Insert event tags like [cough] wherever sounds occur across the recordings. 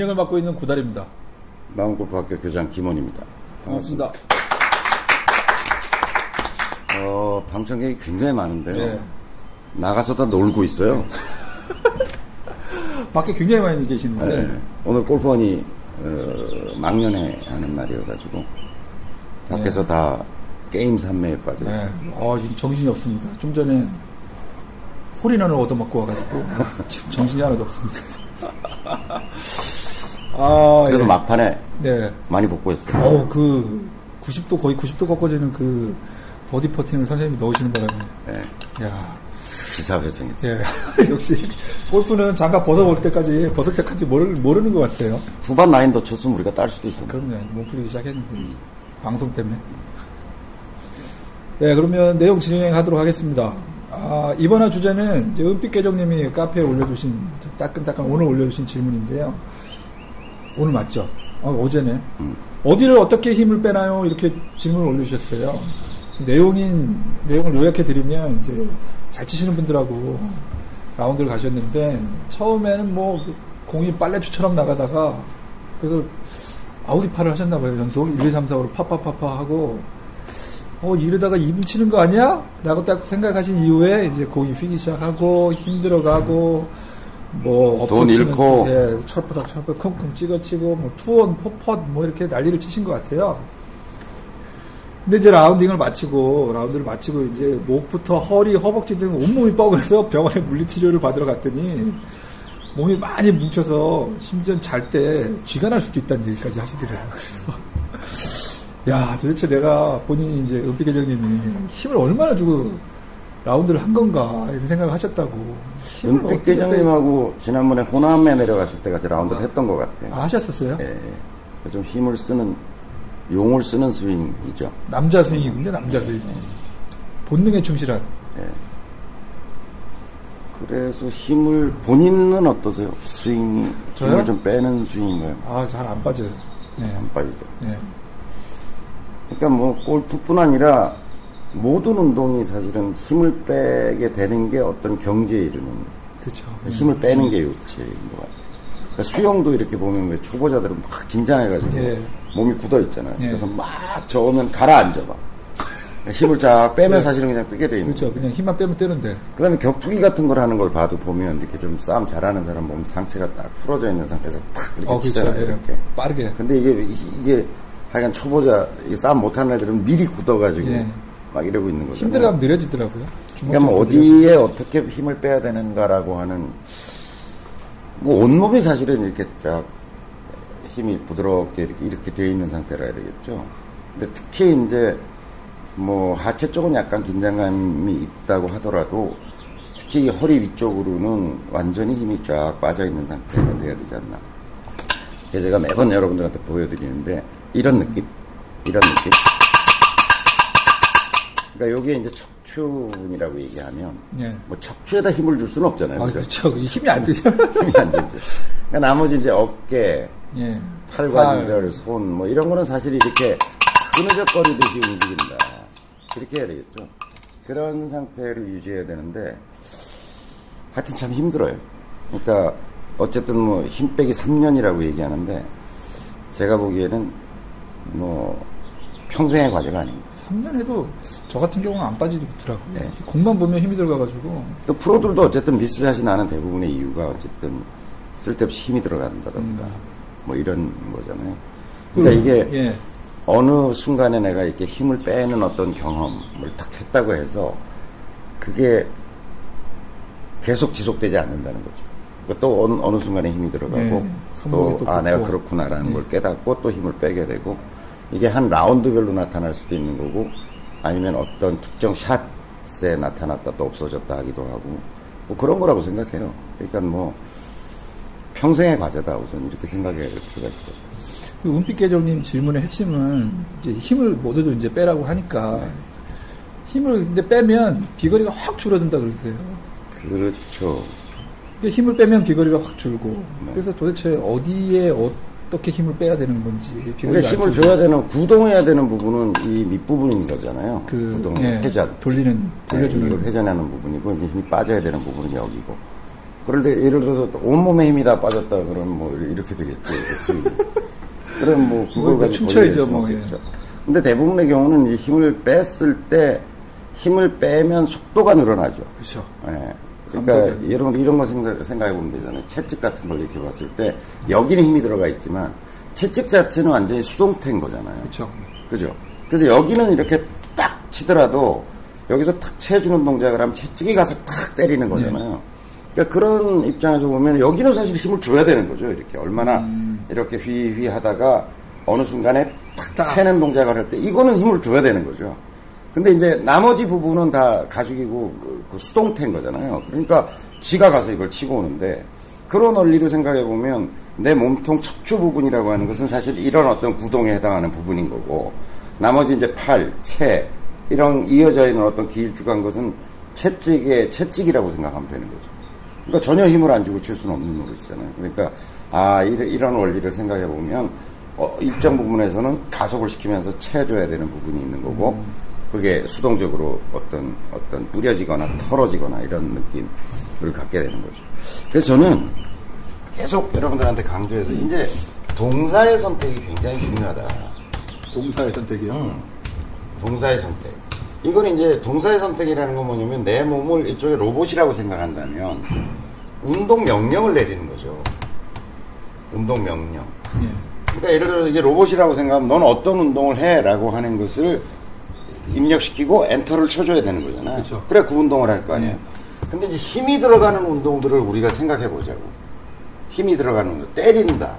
진행을 맡고 있는 구달입니다. 마음골프학교 교장 김원입니다. 반갑습니다. 어, 방청객이 굉장히 많은데요. 네. 나가서 다 놀고 있어요. [laughs] 밖에 굉장히 많이 계시는데 네. 오늘 골프원이 어, 망년회 하는 날이어가지고 밖에서 다 게임 산매에 빠져있어요. 네. 어, 지금 정신이 없습니다. 좀 전에 홀인원을 얻어먹고 와가지고 [laughs] 지금 정신이 하나도 없습니다. [laughs] 아, 그래도 예. 막판에 네. 많이 복구했어요. 어우, 그 90도 거의 90도 꺾어지는 그 버디 퍼팅을 선생님이 넣으시는 바람에 네. 야, 기사회생했어요. 예. [laughs] 역시 골프는 장갑 벗어볼 때까지 벗을 때까지 모르, 모르는 것 같아요. 후반 라인 더 쳤으면 우리가 딸 수도 있었는데. 그럼요. 몸 풀리기 시작했는데 이제 방송 때문에. 네, 그러면 내용 진행하도록 하겠습니다. 아, 이번 화 주제는 이제 은빛 계정님이 카페에 올려주신 따끈따끈 오늘 올려주신 질문인데요. 오늘 맞죠? 어, 어제네. 음. 어디를 어떻게 힘을 빼나요? 이렇게 질문을 올려주셨어요. 내용인 내용을 요약해 드리면 이제 잘 치시는 분들하고 라운드를 가셨는데 처음에는 뭐 공이 빨래추처럼 나가다가 그래서 아우디파를 하셨나 봐요. 연속 1, 2, 3, 4, 5로 파파파파 하고 어 이러다가 입을 치는 거 아니야? 라고 딱 생각하신 이후에 이제 공이 휘기 시작하고 힘들어가고 뭐 돈 잃고. 또, 예, 철퍼덕 철퍼 쿵쿵 찍어치고 뭐 투원 포펫 뭐 이렇게 난리를 치신 것 같아요. 근데 이제 라운딩을 마치고 라운드를 마치고 이제 목부터 허리, 허벅지 등 온몸이 뻐근해서 병원에 물리치료를 받으러 갔더니 몸이 많이 뭉쳐서 심지어 잘 때 쥐가 날 수도 있다는 얘기까지 하시더래요. 그래서 [laughs] 야 도대체 내가 본인이 이제 은빛 계정님이 힘을 얼마나 주고 라운드를 한 건가 이런 생각을 하셨다고 은빛 어떻게 계장님하고 지난번에 호남에 내려갔을 때 같이 라운드를 했던 것 같아요. 아, 하셨었어요? 예, 예. 좀 힘을 쓰는, 용을 쓰는 스윙이죠. 남자 스윙이군요 남자 스윙 본능에 충실한 예. 그래서 힘을, 본인은 어떠세요? 스윙, 저요? 힘을 좀 빼는 스윙인가요? 아 잘 안 빠져요 네. 안 빠지죠. 네. 그러니까 뭐 골프뿐 아니라 모든 운동이 사실은 힘을 빼게 되는 게 어떤 경지에 이르는 그렇죠 힘을 빼는 게 요체인 것 같아요. 그러니까 수영도 이렇게 보면 왜 초보자들은 막 긴장해가지고 예. 몸이 굳어 있잖아요. 예. 그래서 막 저으면 가라앉아봐. 힘을 쫙 빼면 예. 사실은 그냥 뜨게 돼 있는 그렇죠 거예요. 그냥 힘만 빼면 뜨는데 그 다음에 격투기 같은 걸 하는 걸 봐도 보면 이렇게 좀 싸움 잘하는 사람 보면 상체가 딱 풀어져 있는 상태에서 탁 이렇게 어 그렇죠 치잖아요. 예. 이렇게. 빠르게 근데 이게, 이게 하여간 초보자, 이 싸움 못하는 애들은 미리 굳어가지고 예. 막 이러고 있는 거죠. 힘들어가면 느려지더라고요 그러니까 뭐 어디에 어떻게 힘을 빼야 되는가라고 하는 뭐 온몸이 사실은 이렇게 쫙 힘이 부드럽게 이렇게, 이렇게 되어 있는 상태라 해야 되겠죠. 근데 특히 이제 뭐 하체 쪽은 약간 긴장감이 있다고 하더라도 특히 이 허리 위쪽으로는 완전히 힘이 쫙 빠져 있는 상태가 돼야 되지 않나. 제가 매번 여러분들한테 보여드리는데 이런 느낌, 이런 느낌. 그러니까 여기에 이제 척추근이라고 얘기하면 예. 뭐 척추에다 힘을 줄 수는 없잖아요. 아 그렇죠 이 힘이 안 돼요 [laughs] 힘이 안 되죠. 그러니까 나머지 이제 어깨, 예. 팔관절, 손, 뭐 이런 거는 사실 이렇게 흐느적거리듯이 움직인다. 그렇게 해야 되겠죠. 그런 상태를 유지해야 되는데, 하여튼 참 힘들어요. 그러니까, 어쨌든 뭐, 힘 빼기 3년이라고 얘기하는데, 제가 보기에는 뭐, 평생의 과제가 아닙니다. 3년 해도 저 같은 경우는 안 빠지더라고요 네. 공만 보면 힘이 들어가가지고 또 프로들도 어쨌든 미스샷이 나는 대부분의 이유가 어쨌든 쓸데없이 힘이 들어간다던가, 뭐 이런 거잖아요. 그러니까 이게, 예. 어느 순간에 내가 이렇게 힘을 빼는 어떤 경험을 딱 했다고 해서 그게 계속 지속되지 않는다는 거죠. 그러니까 또 어느, 어느 순간에 힘이 들어가고 네, 손목이 또, 또 아, 내가. 그렇구나라는 네. 걸 깨닫고 또 힘을 빼게 되고 이게 한 라운드별로 나타날 수도 있는 거고 아니면 어떤 특정 샷에 나타났다 또 없어졌다 하기도 하고 뭐 그런 거라고 생각해요. 그러니까 뭐 평생의 과제다 우선 이렇게 생각해야 될 필요가 있을 것 같아요. 그 은빛 계정님 질문의 핵심은 이제 힘을 모두들 이제 빼라고 하니까 힘을 근데 빼면 비거리가 확 줄어든다 그러세요. 그렇죠. 그러니까 힘을 빼면 비거리가 확 줄고 네. 그래서 도대체 어디에 어 떻게 힘을 빼야 되는 건지 그러니까 안 힘을. 줘야 되는 구동해야 되는 부분은 이 밑부분인 거잖아요. 그 구동 예, 회전. 돌리는 네, 돌려주는 이걸 회전하는 부분이고 이제 힘이 빠져야 되는 부분은 여기고. 그런데 예를 들어서 온몸에 힘이 다 빠졌다 그러면 뭐 이렇게 되겠지. [laughs] 그럼 뭐 그걸 가지고 춤춰야죠, 뭐. 예. 근데 대부분의 경우는 이 힘을 뺐을 때 힘을 빼면 속도가 늘어나죠. 그렇죠. 예. 그러니까 이런 이런 거 생각, 생각해 보면 되잖아요. 채찍 같은 걸 이렇게 봤을 때 여기는 힘이 들어가 있지만 채찍 자체는 완전히 수동태인 거잖아요. 그렇죠. 그죠? 그래서 여기는 이렇게 딱 치더라도 여기서 탁 채주는 동작을 하면 채찍이 가서 탁 때리는 거잖아요. 그러니까 그런 입장에서 보면 여기는 사실 힘을 줘야 되는 거죠. 이렇게 얼마나 음. 이렇게 휘휘 하다가 어느 순간에 탁 딱. 채는 동작을 할 때 이거는 힘을 줘야 되는 거죠. 근데 이제 나머지 부분은 다 가죽이고 그- 그 수동태인 거잖아요. 그러니까 지가 가서 이걸 치고 오는데 그런 원리로 생각해 보면 내 몸통 척추 부분이라고 하는 것은 사실 이런 어떤 구동에 해당하는 부분인 거고 나머지 이제 팔, 채 이런 이어져 있는 어떤 길쭉한 것은 채찍의 채찍이라고 생각하면 되는 거죠. 그러니까 전혀 힘을 안 주고 칠 수는 없는 노릇이잖아요. 그러니까 아 이런, 이런 원리를 생각해 보면 어, 일정 부분에서는 가속을 시키면서 채줘야 되는 부분이 있는 거고 그게 수동적으로 어떤 어떤 뿌려지거나 털어지거나 이런 느낌을 갖게 되는 거죠. 그래서 저는 계속 여러분들한테 강조해서 이제 동사의 선택이 굉장히 중요하다. 동사의 선택이요. 음, 동사의 선택. 이건 이제 동사의 선택이라는 건 뭐냐면 내 몸을 이쪽에 로봇이라고 생각한다면 운동 명령을 내리는 거죠. 운동 명령. 예. 그러니까 예를 들어서 이제 로봇이라고 생각하면 넌 어떤 운동을 해라고 하는 것을 입력시키고 엔터를 쳐줘야 되는 거잖아요. 그쵸. 그래 그 운동을 할 거 아니에요. 네. 근데 이제 힘이 들어가는 운동들을 우리가 생각해 보자고. 힘이 들어가는 운동. 때린다.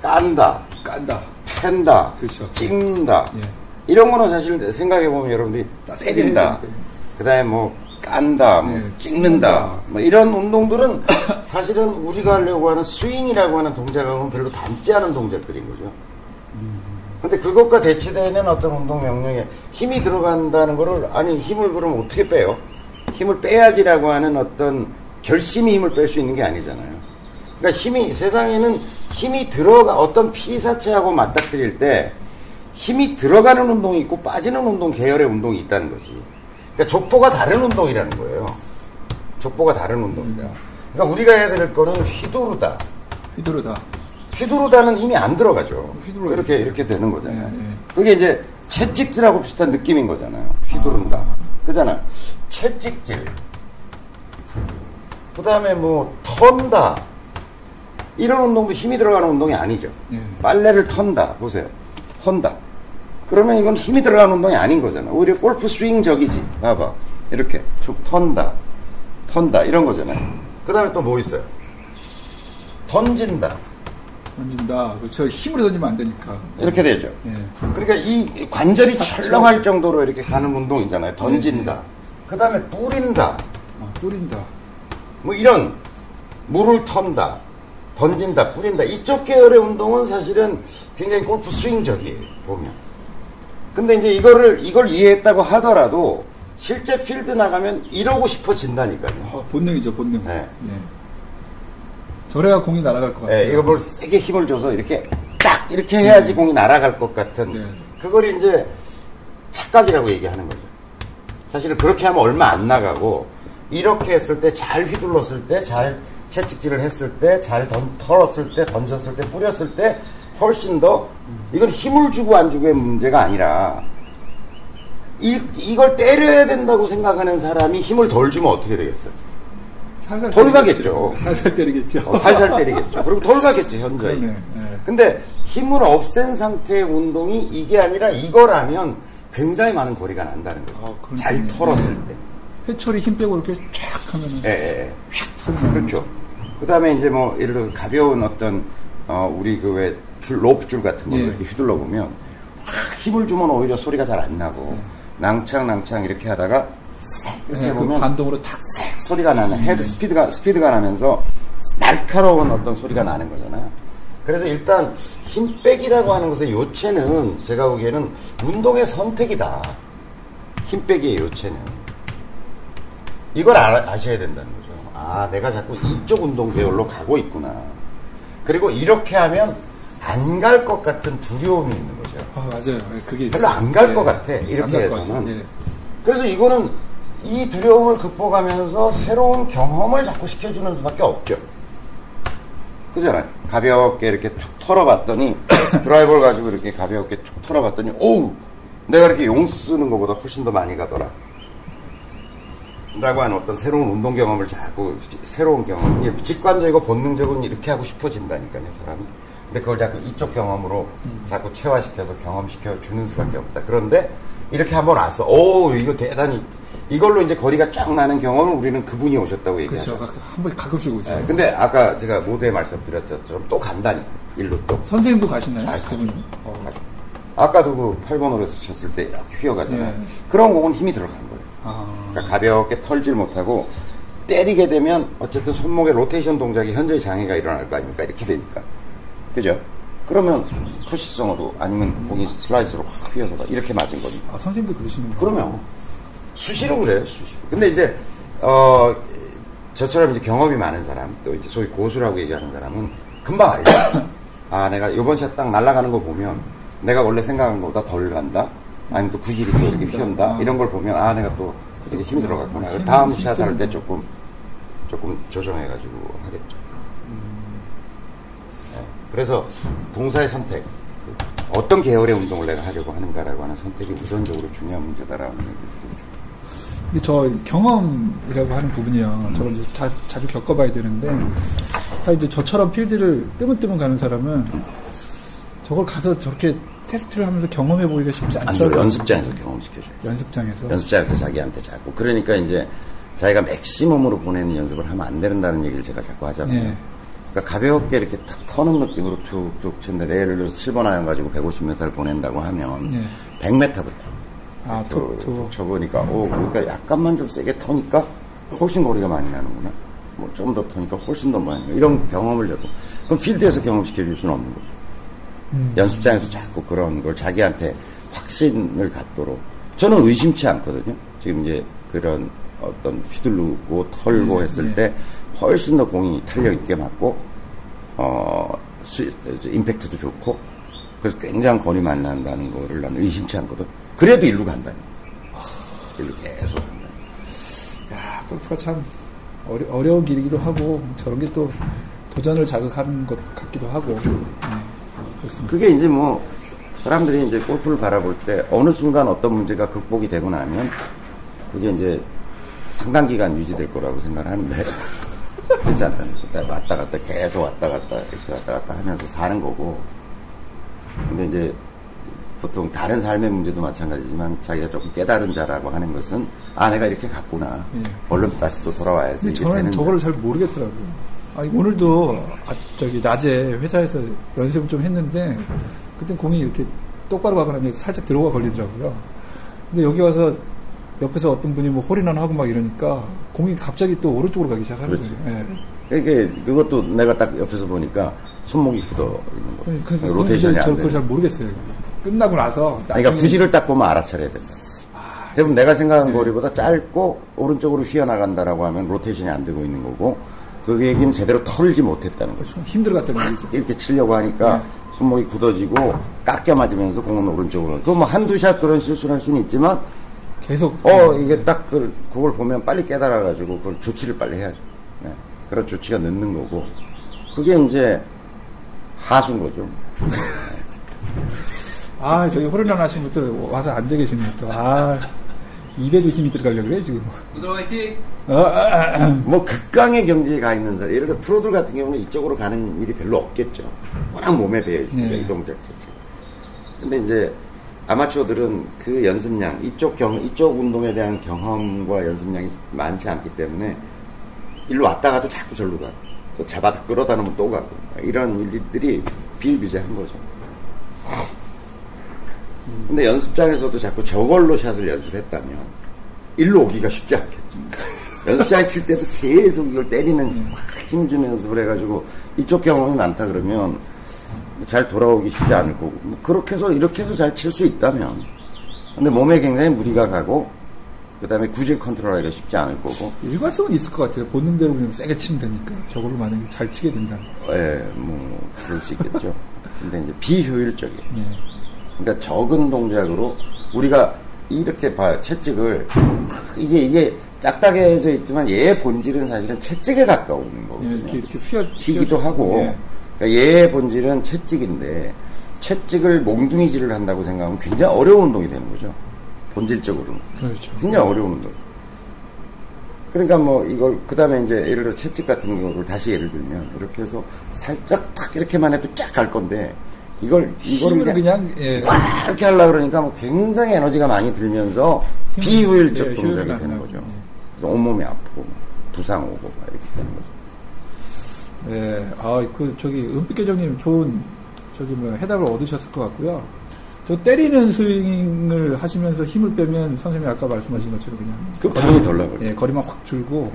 깐다. 깐다. 팬다. 그쵸. 찍는다. 예. 이런 거는 사실 생각해 보면 여러분들이 때린다. 그 다음에 뭐 깐다, 뭐 네, 찍는다. 찍는다. 뭐 이런 운동들은 [coughs] 사실은 우리가 하려고 하는 스윙이라고 하는 동작하고는 별로 닮지 않은 동작들인 거죠. 근데 그것과 대치되는 어떤 운동 명령에 힘이 들어간다는 거를 아니 힘을 그럼 어떻게 빼요? 힘을 빼야지라고 하는 어떤 결심이 힘을 뺄 수 있는 게 아니잖아요. 그러니까 힘이 세상에는 힘이 들어가 어떤 피사체하고 맞닥뜨릴 때 힘이 들어가는 운동이 있고 빠지는 운동 계열의 운동이 있다는 거지. 그러니까 족보가 다른 운동이라는 거예요. 족보가 다른 운동이다. 그러니까 우리가 해야 될 거는 휘두르다. 휘두르다. 휘두르다는 힘이 안 들어가죠. 휘두르- 이렇게 이렇게 되는 거잖아요. 예, 예. 그게 이제 채찍질하고 비슷한 느낌인 거잖아요. 휘두른다. 그잖아요. 채찍질. 그 다음에 뭐 턴다. 이런 운동도 힘이 들어가는 운동이 아니죠. 예. 빨래를 턴다. 보세요. 턴다. 그러면 이건 힘이 들어가는 운동이 아닌 거잖아. 오히려 골프 스윙적이지. 봐봐. 이렇게 쭉 턴다. 턴다. 이런 거잖아요. 그 다음에 또 뭐 있어요? 던진다. 던진다. 그렇죠. 힘으로 던지면 안 되니까. 이렇게 되죠. 예. 그러니까 이 관절이 철렁할 정도로 이렇게 가는 운동이잖아요. 던진다. 그 다음에 뿌린다. 아, 뿌린다. 뭐 이런 물을 턴다. 던진다, 뿌린다. 이쪽 계열의 운동은 사실은 굉장히 골프 스윙적이에요. 보면. 근데 이제 이거를, 이걸 이해했다고 하더라도 실제 필드 나가면 이러고 싶어진다니까요. 아, 본능이죠, 본능. 네. 예. 저래야 공이 날아갈 것 같아요. 예, 이거 뭘 세게 힘을 줘서 이렇게 딱 이렇게 해야지 공이 날아갈 것 같은 네. 그걸 이제 착각이라고 얘기하는 거죠. 사실은 그렇게 하면 얼마 안 나가고 이렇게 했을 때 잘 휘둘렀을 때 잘 채찍질을 했을 때 잘 털었을 때 던졌을 때 뿌렸을 때 훨씬 더 이건 힘을 주고 안 주고의 문제가 아니라 이, 이걸 때려야 된다고 생각하는 사람이 힘을 덜 주면 어떻게 되겠어요? 살살 돌 때리겠죠. 가겠죠. 살살 때리겠죠. 어, 살살 때리겠죠. 그리고 돌 가겠죠, 현저히. 예. 근데 힘을 없앤 상태의 운동이 이게 아니라 이거라면 굉장히 많은 거리가 난다는 거죠. 아. 잘 털었을 때. 회초리 힘 빼고 이렇게 쫙 하면은 예, 예, 예. 그렇죠. 그 다음에 이제 뭐, 예를 들어 가벼운 어떤, 어, 우리 그 왜, 줄, 로프줄 같은 거 예. 이렇게 휘둘러 보면, 확 힘을 주면 오히려 소리가 잘 안 나고, 낭창낭창 이렇게 하다가, 싹 이렇게 예, 그 보면, 반동으로 탁싹 소리가 나는 헤드 스피드가 스피드가 나면서 날카로운 어떤 소리가 나는 거잖아요. 그래서 일단 힘 빼기라고 하는 것의 요체는 제가 보기에는 운동의 선택이다. 힘 빼기의 요체는 이걸 아셔야 된다는 거죠. 아, 내가 자꾸 이쪽 운동 계열로 가고 있구나. 그리고 이렇게 하면 안 갈 것 같은 두려움이 있는 거죠. 아, 맞아요. 예, 그게 별로 안갈 예. 것 같아. 안 이렇게 갈것 해서는. 예. 그래서 이거는 이 두려움을 극복하면서 새로운 경험을 자꾸 시켜주는 수밖에 없죠. 그잖아요. 가볍게 이렇게 툭 털어봤더니 [coughs] 드라이버를 가지고 이렇게 가볍게 툭 털어봤더니 오우 내가 이렇게 용 쓰는 것보다 훨씬 더 많이 가더라. 라고 하는 어떤 새로운 운동 경험을 자꾸 새로운 경험 이게 직관적이고 본능적으로 이렇게 하고 싶어진다니까요 사람이 근데 그걸 자꾸 이쪽 경험으로 자꾸 체화시켜서 경험시켜 주는 수밖에 없다 그런데 이렇게 한번 왔어 오 이거 대단히 이걸로 이제 거리가 쫙 나는 경험을 우리는 그분이 오셨다고 얘기하죠 그렇죠. 한번 가끔씩 오죠. 네, 근데 아까 제가 모두에 말씀드렸던 또 간다니까 일로 또 선생님도 가시나요? 아, 그분이. 어. 아까도 그 8번으로 쳤을 때 이렇게 휘어가잖아요 네. 그런 공은 힘이 들어간 거예요 아, 그러니까 가볍게 털질 못하고 때리게 되면 어쨌든 손목의 로테이션 동작이 현저히 장애가 일어날 거 아닙니까? 이렇게 되니까. 그죠? 그러면 터시성으로 아니면 공이 슬라이스로 확 휘어서 이렇게 맞은 겁니다. 아, 선생님도 그러시는 거예요? 그러면 수시로 그래요, 수시로. 근데 이제 어 저처럼 이제 경험이 많은 사람, 또 이제 소위 고수라고 얘기하는 사람은 금방 알죠. [coughs] 아, 내가 요번 샷 딱 날아가는 거 보면 내가 원래 생각한 것보다 덜 간다. 아니면 또 구질이 또 이렇게 휘었다. 이런 걸 보면 아, 내가 또 되게 힘이 들어 갔구나. 힘- 다음 힘샷할 때 조금 조금 조정해가지고 하겠죠. 네. 그래서 동사의 선택. 어떤 계열의 운동을 내가 하려고 하는가라고 하는 선택이 우선적으로 중요한 문제다라는 얘기를 근데 저 경험이라고 하는 부분이요. 저걸 이제 자, 자주 겪어봐야 되는데, 다 이제 저처럼 필드를 뜨문뜨문 가는 사람은 저걸 가서 저렇게 테스트를 하면서 경험해 보기가 쉽지 않더라고요. 연습장에서 경험시켜줘요. 연습장에서. 연습장에서 자기한테 자꾸. 그러니까 이제 자기가 맥시멈으로 보내는 연습을 하면 안 된다는 얘기를 제가 자꾸 하잖아요. 예. 그러니까 가볍게 이렇게 탁 터는 느낌으로 툭툭 치는데 예를 들어서 7번 아이언 가지고 150m를 보낸다고 하면 예. 100m부터 아, 톡, 톡. 쳐보니까 오 그러니까 약간만 좀 세게 터니까 훨씬 거리가 많이 나는구나. 뭐 좀 더 터니까 훨씬 더 많이 나. 이런 경험을 해도 그럼 필드에서 경험시켜 줄 수는 없는 거죠. 음. 연습장에서 자꾸 그런 걸 자기한테 확신을 갖도록 저는 의심치 않거든요. 지금 이제 그런 어떤 휘둘르고 털고 네, 했을 네. 때 훨씬 더 공이 탄력 있게 맞고 어 수, 임팩트도 좋고 그래서 굉장히 거리 많이 난다는 거를 나는 의심치 않거든. 그래도 일로 간다니. 일로 계속 간다니. 야, 골프가 참 어려, 어려운 길이기도 하고, 저런 게 또 도전을 자극하는 것 같기도 하고. 네. 그게 이제 뭐 사람들이 이제 골프를 바라볼 때 어느 순간 어떤 문제가 극복이 되고 나면 그게 이제 상당 기간 유지될 거라고 생각을 하는데 그렇지 않다니까 왔다 갔다 계속 왔다 갔다 이렇게 왔다 갔다 하면서 사는 거고 근데 이제 보통 다른 삶의 문제도 마찬가지지만 자기가 조금 깨달은 자라고 하는 것은 아 내가 이렇게 갔구나 예. 얼른 다시 또 돌아와야지 이게 저는 저거를 잘 모르겠더라고요. 아니, 오늘도 아, 저기 낮에 회사에서 연습을 좀 했는데 그때 공이 이렇게 똑바로 가거나 살짝 들어가 걸리더라고요. 근데 여기 와서 옆에서 어떤 분이 뭐 홀인원 하고 막 이러니까 공이 갑자기 또 오른쪽으로 가기 시작하는. 거예요. 예. 이게 그것도 내가 딱 옆에서 보니까 손목이 굳어 있는 거 그, 그, 로테이션이 저안 그걸 잘 돼. 모르겠어요. 끝나고 나서 그러니까 부지를 딱 보면 알아차려야 된다. 대부분 내가 생각한 거리보다 짧고 오른쪽으로 휘어나간다라고 하면 로테이션이 안 되고 있는 거고 그 얘기는 제대로 털지 못했다는 거죠. 좀 힘들어갔다는 얘기죠. 이렇게 치려고 하니까 손목이 굳어지고 깎여 맞으면서 공은 오른쪽으로. 그 뭐 한두 샷 그런 실수를 할 수는 있지만 계속 어 이게 딱 그걸, 그걸 보면 빨리 깨달아가지고 그걸 조치를 빨리 해야죠. 네. 그런 조치가 늦는 거고 그게 이제 하수인 거죠. [laughs] 아 저기 홀인원 하신 분도 와서 앉아 계신 분도 아 입에도 힘이 들어가려 그래 지금. 부드러 화이팅! 어, 아, 아, 뭐 극강의 경지에 가 있는 사람, 예를 들어 프로들 같은 경우는 이쪽으로 가는 일이 별로 없겠죠. 워낙 몸에 배어 있으니까 네. 이 동작 자체가. 근데 이제 아마추어들은 그 연습량, 이쪽 경, 이쪽 운동에 대한 경험과 연습량이 많지 않기 때문에 일로 왔다 가도 자꾸 절로 가. 또 잡아다 끌어다 놓으면 또 가고. 이런 일들이 비일비재한 거죠. 근데 연습장에서도 자꾸 저걸로 샷을 연습했다면 일로 오기가 쉽지 않겠죠. 연습장에 칠 때도 계속 이걸 때리는 힘주는 연습을 해가지고 이쪽 경험이 많다 그러면 잘 돌아오기 쉽지 않을 거고 뭐 그렇게 해서 이렇게 해서 잘 칠 수 있다면 근데 몸에 굉장히 무리가 가고 그 다음에 구질 컨트롤하기가 쉽지 않을 거고 일관성은 있을 것 같아요. 본능대로 그냥 세게 치면 되니까 저걸로 만약에 잘 치게 된다면. 예, 뭐 그럴 수 있겠죠. 근데 이제 비효율적이에요. 예. 그러니까 적은 동작으로 우리가 이렇게 봐요. 채찍을 이게 이게 짝딱해져 있지만 얘의 본질은 사실은 채찍에 가까운 예, 거거든요. 이렇게 이렇게 휘어 휘기도 하고 예. 그러니까 얘의 본질은 채찍인데 채찍을 몽둥이질을 한다고 생각하면 굉장히 어려운 운동이 되는 거죠. 본질적으로는 그렇죠. 굉장히 어려운 운동. 그러니까 뭐 이걸 그 다음에 이제 예를 들어 채찍 같은 경우를 다시 예를 들면 이렇게 해서 살짝 탁 이렇게만 해도 쫙 갈 건데 이걸 이거를 힘을 그냥 그냥 예, 꽉 이렇게 하려고 그러니까 뭐 굉장히 에너지가 많이 들면서 힘을- 비효율적 예, 동작이 되는 거죠. 예. 온몸이 아프고 부상 오고 막 이렇게 되는 거죠. 예, 아, 그, 저기, 은빛계정님 좋은, 저기, 뭐, 해답을 얻으셨을 것 같고요. 저 때리는 스윙을 하시면서 힘을 빼면 선생님이 아까 말씀하신 것처럼 그냥. 그 부상이 덜 나거든요. 예, 거리만 확 줄고,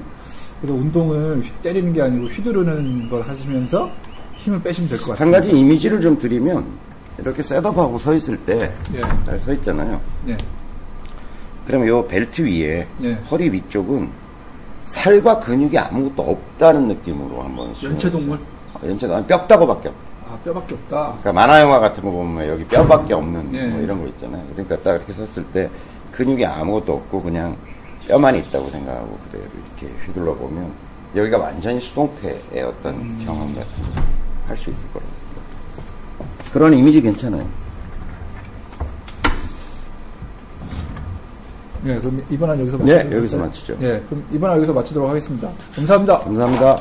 그래서 운동을 휘- 때리는 게 아니고 휘두르는 걸 하시면서 힘을 빼시면 될 것 같아요. 한 가지 이미지를 좀 드리면 이렇게 setup하고 서 있을 때 예, 잘 서 있잖아요. 예, 그러면 요 벨트 위에 예. 허리 위쪽은 살과 근육이 아무것도 없다는 느낌으로 한번 스윙을 연체동물? 해보세요. 어, 연체동 뼈다구밖에 없다. 아, 뼈밖에 없다. 그러니까 만화 영화 같은 거 보면 여기 뼈밖에 없는 네. 뭐 이런 거 있잖아요. 그러니까 딱 이렇게 섰을 때 근육이 아무것도 없고 그냥 뼈만 있다고 생각하고 그대로 이렇게 휘둘러 보면 여기가 완전히 수동태의 어떤 음. 경험 같은 거할수 있을 거라고. 그런 이미지 괜찮아요. 예, 그럼 이번 화 여기서 네, 마치도록 여기서 할까요? 마치죠. 예, 그럼 이번 화 여기서 마치도록 하겠습니다. 감사합니다. 감사합니다.